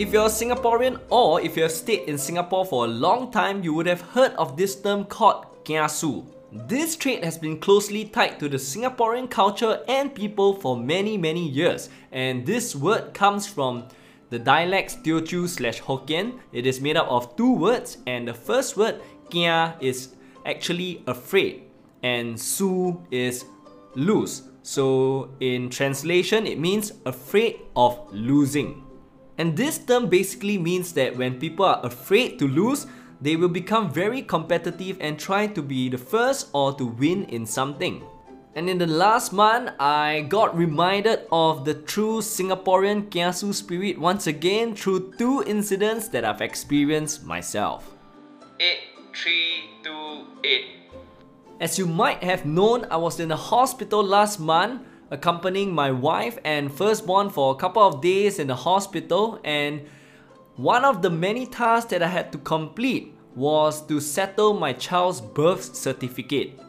If you're a Singaporean or if you have stayed in Singapore for a long time, you would have heard of this term called kiasu. This trait has been closely tied to the Singaporean culture and people for many many years and this word comes from the dialects Teochew slash Hokkien. It is made up of two words and the first word kia is actually afraid and su is lose. So in translation it means afraid of losing. And this term basically means that when people are afraid to lose, they will become very competitive and try to be the first or to win in something. And in the last month, I got reminded of the true Singaporean Kiasu spirit once again through two incidents that I've experienced myself. 8328 As you might have known, I was in the hospital last month accompanying my wife and firstborn for a couple of days in the hospital and one of the many tasks that I had to complete was to settle my child's birth certificate.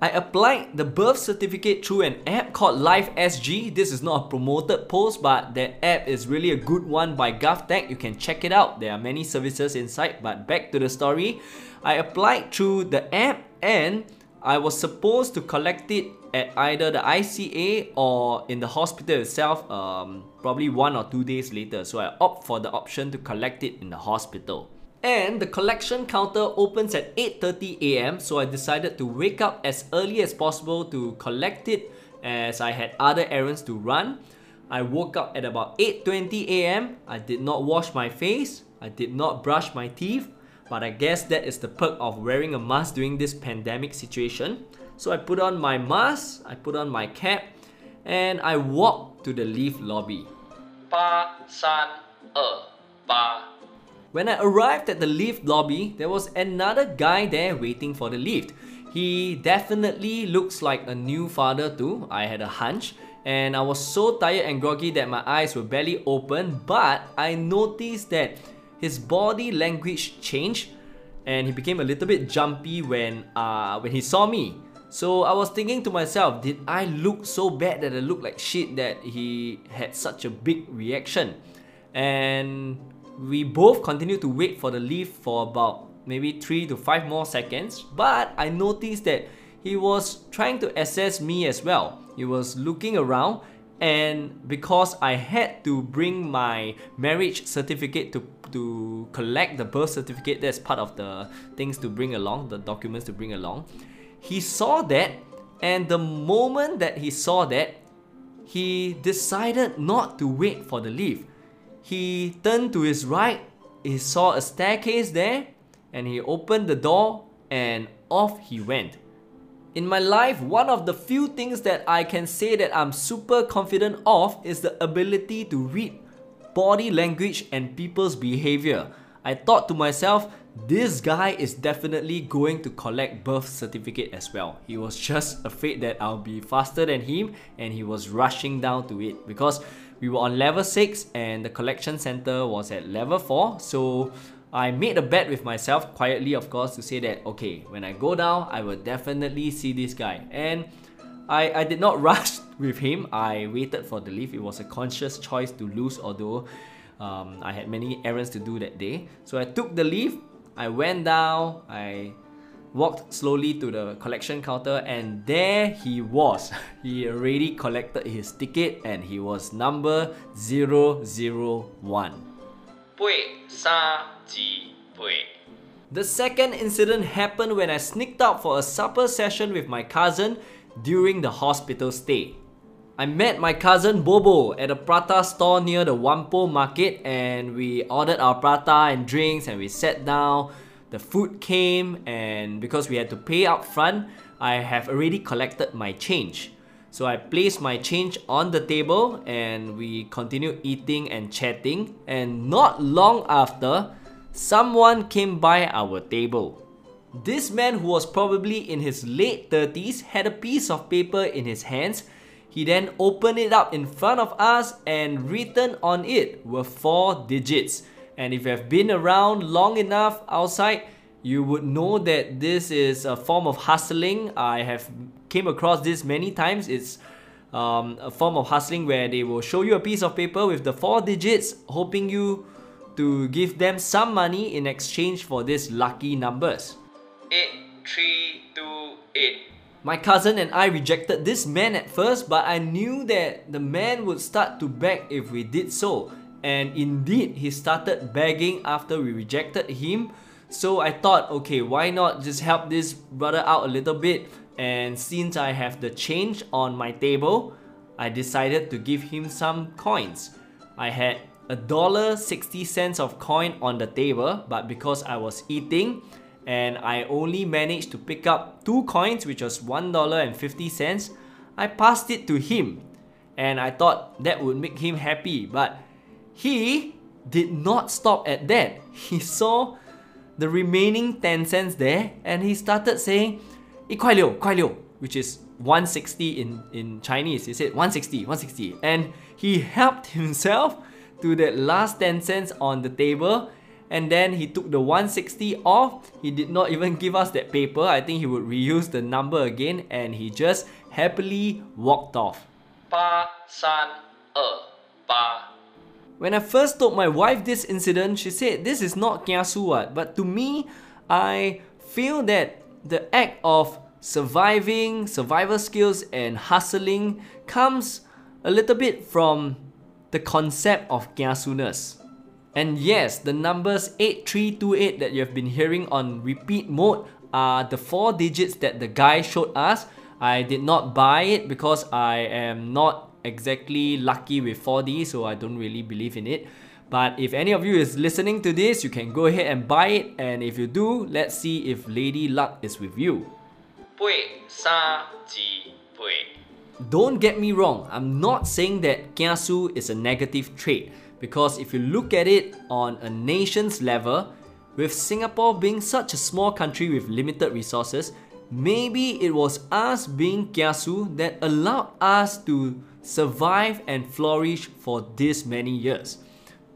I applied the birth certificate through an app called Life SG. This is not a promoted post, but that app is really a good one by GovTech. You can check it out. There are many services inside. But back to the story, I applied through the app and I was supposed to collect it at either the ICA or in the hospital itself um, probably one or two days later. So I opt for the option to collect it in the hospital. And the collection counter opens at 8.30 am so I decided to wake up as early as possible to collect it as I had other errands to run. I woke up at about 8.20 am. I did not wash my face. I did not brush my teeth. But I guess that is the perk of wearing a mask during this pandemic situation. So I put on my mask, I put on my cap, and I walked to the lift lobby. Pa San Pa. When I arrived at the lift lobby, there was another guy there waiting for the lift. He definitely looks like a new father too, I had a hunch. And I was so tired and groggy that my eyes were barely open, but I noticed that his body language changed and he became a little bit jumpy when uh, when he saw me. So I was thinking to myself, did I look so bad that I looked like shit that he had such a big reaction? And we both continued to wait for the lift for about maybe 3 to 5 more seconds. But I noticed that he was trying to assess me as well. He was looking around and because I had to bring my marriage certificate to to collect the birth certificate that's part of the things to bring along the documents to bring along he saw that, and the moment that he saw that, he decided not to wait for the lift. He turned to his right, he saw a staircase there, and he opened the door and off he went. In my life, one of the few things that I can say that I'm super confident of is the ability to read body language and people's behavior. I thought to myself, this guy is definitely going to collect birth certificate as well. He was just afraid that I'll be faster than him and he was rushing down to it because we were on level 6 and the collection center was at level 4 so I made a bet with myself quietly of course to say that okay when I go down I will definitely see this guy and I, I did not rush with him I waited for the lift it was a conscious choice to lose although um, I had many errands to do that day so I took the lift I went down, I walked slowly to the collection counter and there he was. He already collected his ticket and he was number 001. The second incident happened when I sneaked out for a supper session with my cousin during the hospital stay. I met my cousin Bobo at a prata store near the Whampoa market and we ordered our prata and drinks and we sat down. The food came and because we had to pay up front, I have already collected my change. So I placed my change on the table and we continued eating and chatting and not long after, someone came by our table. This man who was probably in his late 30s had a piece of paper in his hands he then opened it up in front of us and written on it were four digits. And if you have been around long enough outside, you would know that this is a form of hustling. I have came across this many times. It's um, a form of hustling where they will show you a piece of paper with the four digits, hoping you to give them some money in exchange for these lucky numbers. 8328. My cousin and I rejected this man at first, but I knew that the man would start to beg if we did so. And indeed, he started begging after we rejected him. So I thought, okay, why not just help this brother out a little bit? And since I have the change on my table, I decided to give him some coins. I had a dollar 60 cents of coin on the table, but because I was eating and I only managed to pick up two coins, which was $1.50, I passed it to him. And I thought that would make him happy, but he did not stop at that. He saw the remaining 10 cents there and he started saying, 一块六,块六, which is 160 in, in Chinese. He said 160, 160. And he helped himself to that last 10 cents on the table and then he took the 160 off. He did not even give us that paper. I think he would reuse the number again and he just happily walked off. 八三二八 When I first told my wife this incident, she said this is not kiasu what. But to me, I feel that the act of surviving, survival skills and hustling comes a little bit from the concept of kiasuness. And yes, the numbers 8328 that you've been hearing on repeat mode are the four digits that the guy showed us. I did not buy it because I am not exactly lucky with 4D, so I don't really believe in it. But if any of you is listening to this, you can go ahead and buy it. And if you do, let's see if Lady Luck is with you. Don't get me wrong, I'm not saying that kiasu is a negative trait because if you look at it on a nation's level, with Singapore being such a small country with limited resources, maybe it was us being kiasu that allowed us to survive and flourish for this many years.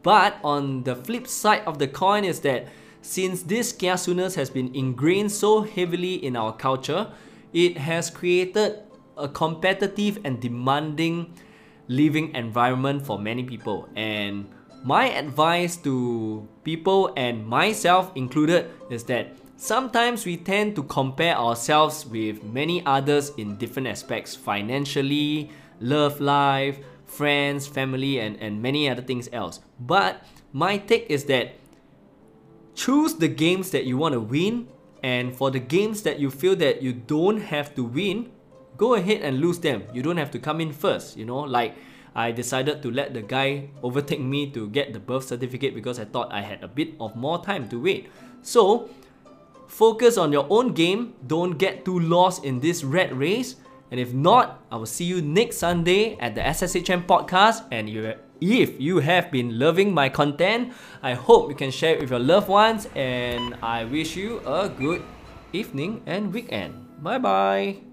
But on the flip side of the coin is that since this kiasuness has been ingrained so heavily in our culture, it has created a competitive and demanding living environment for many people. And my advice to people and myself included is that sometimes we tend to compare ourselves with many others in different aspects financially, love life, friends, family, and, and many other things else. But my take is that choose the games that you want to win and for the games that you feel that you don't have to win go ahead and lose them. You don't have to come in first you know like i decided to let the guy overtake me to get the birth certificate because i thought i had a bit of more time to wait. So focus on your own game. Don't get too lost in this red race. And if not i will see you next sunday at the SSHM podcast. And if you have been loving my content, I hope you can share it with your loved ones. And I wish you a good evening and weekend. Bye bye.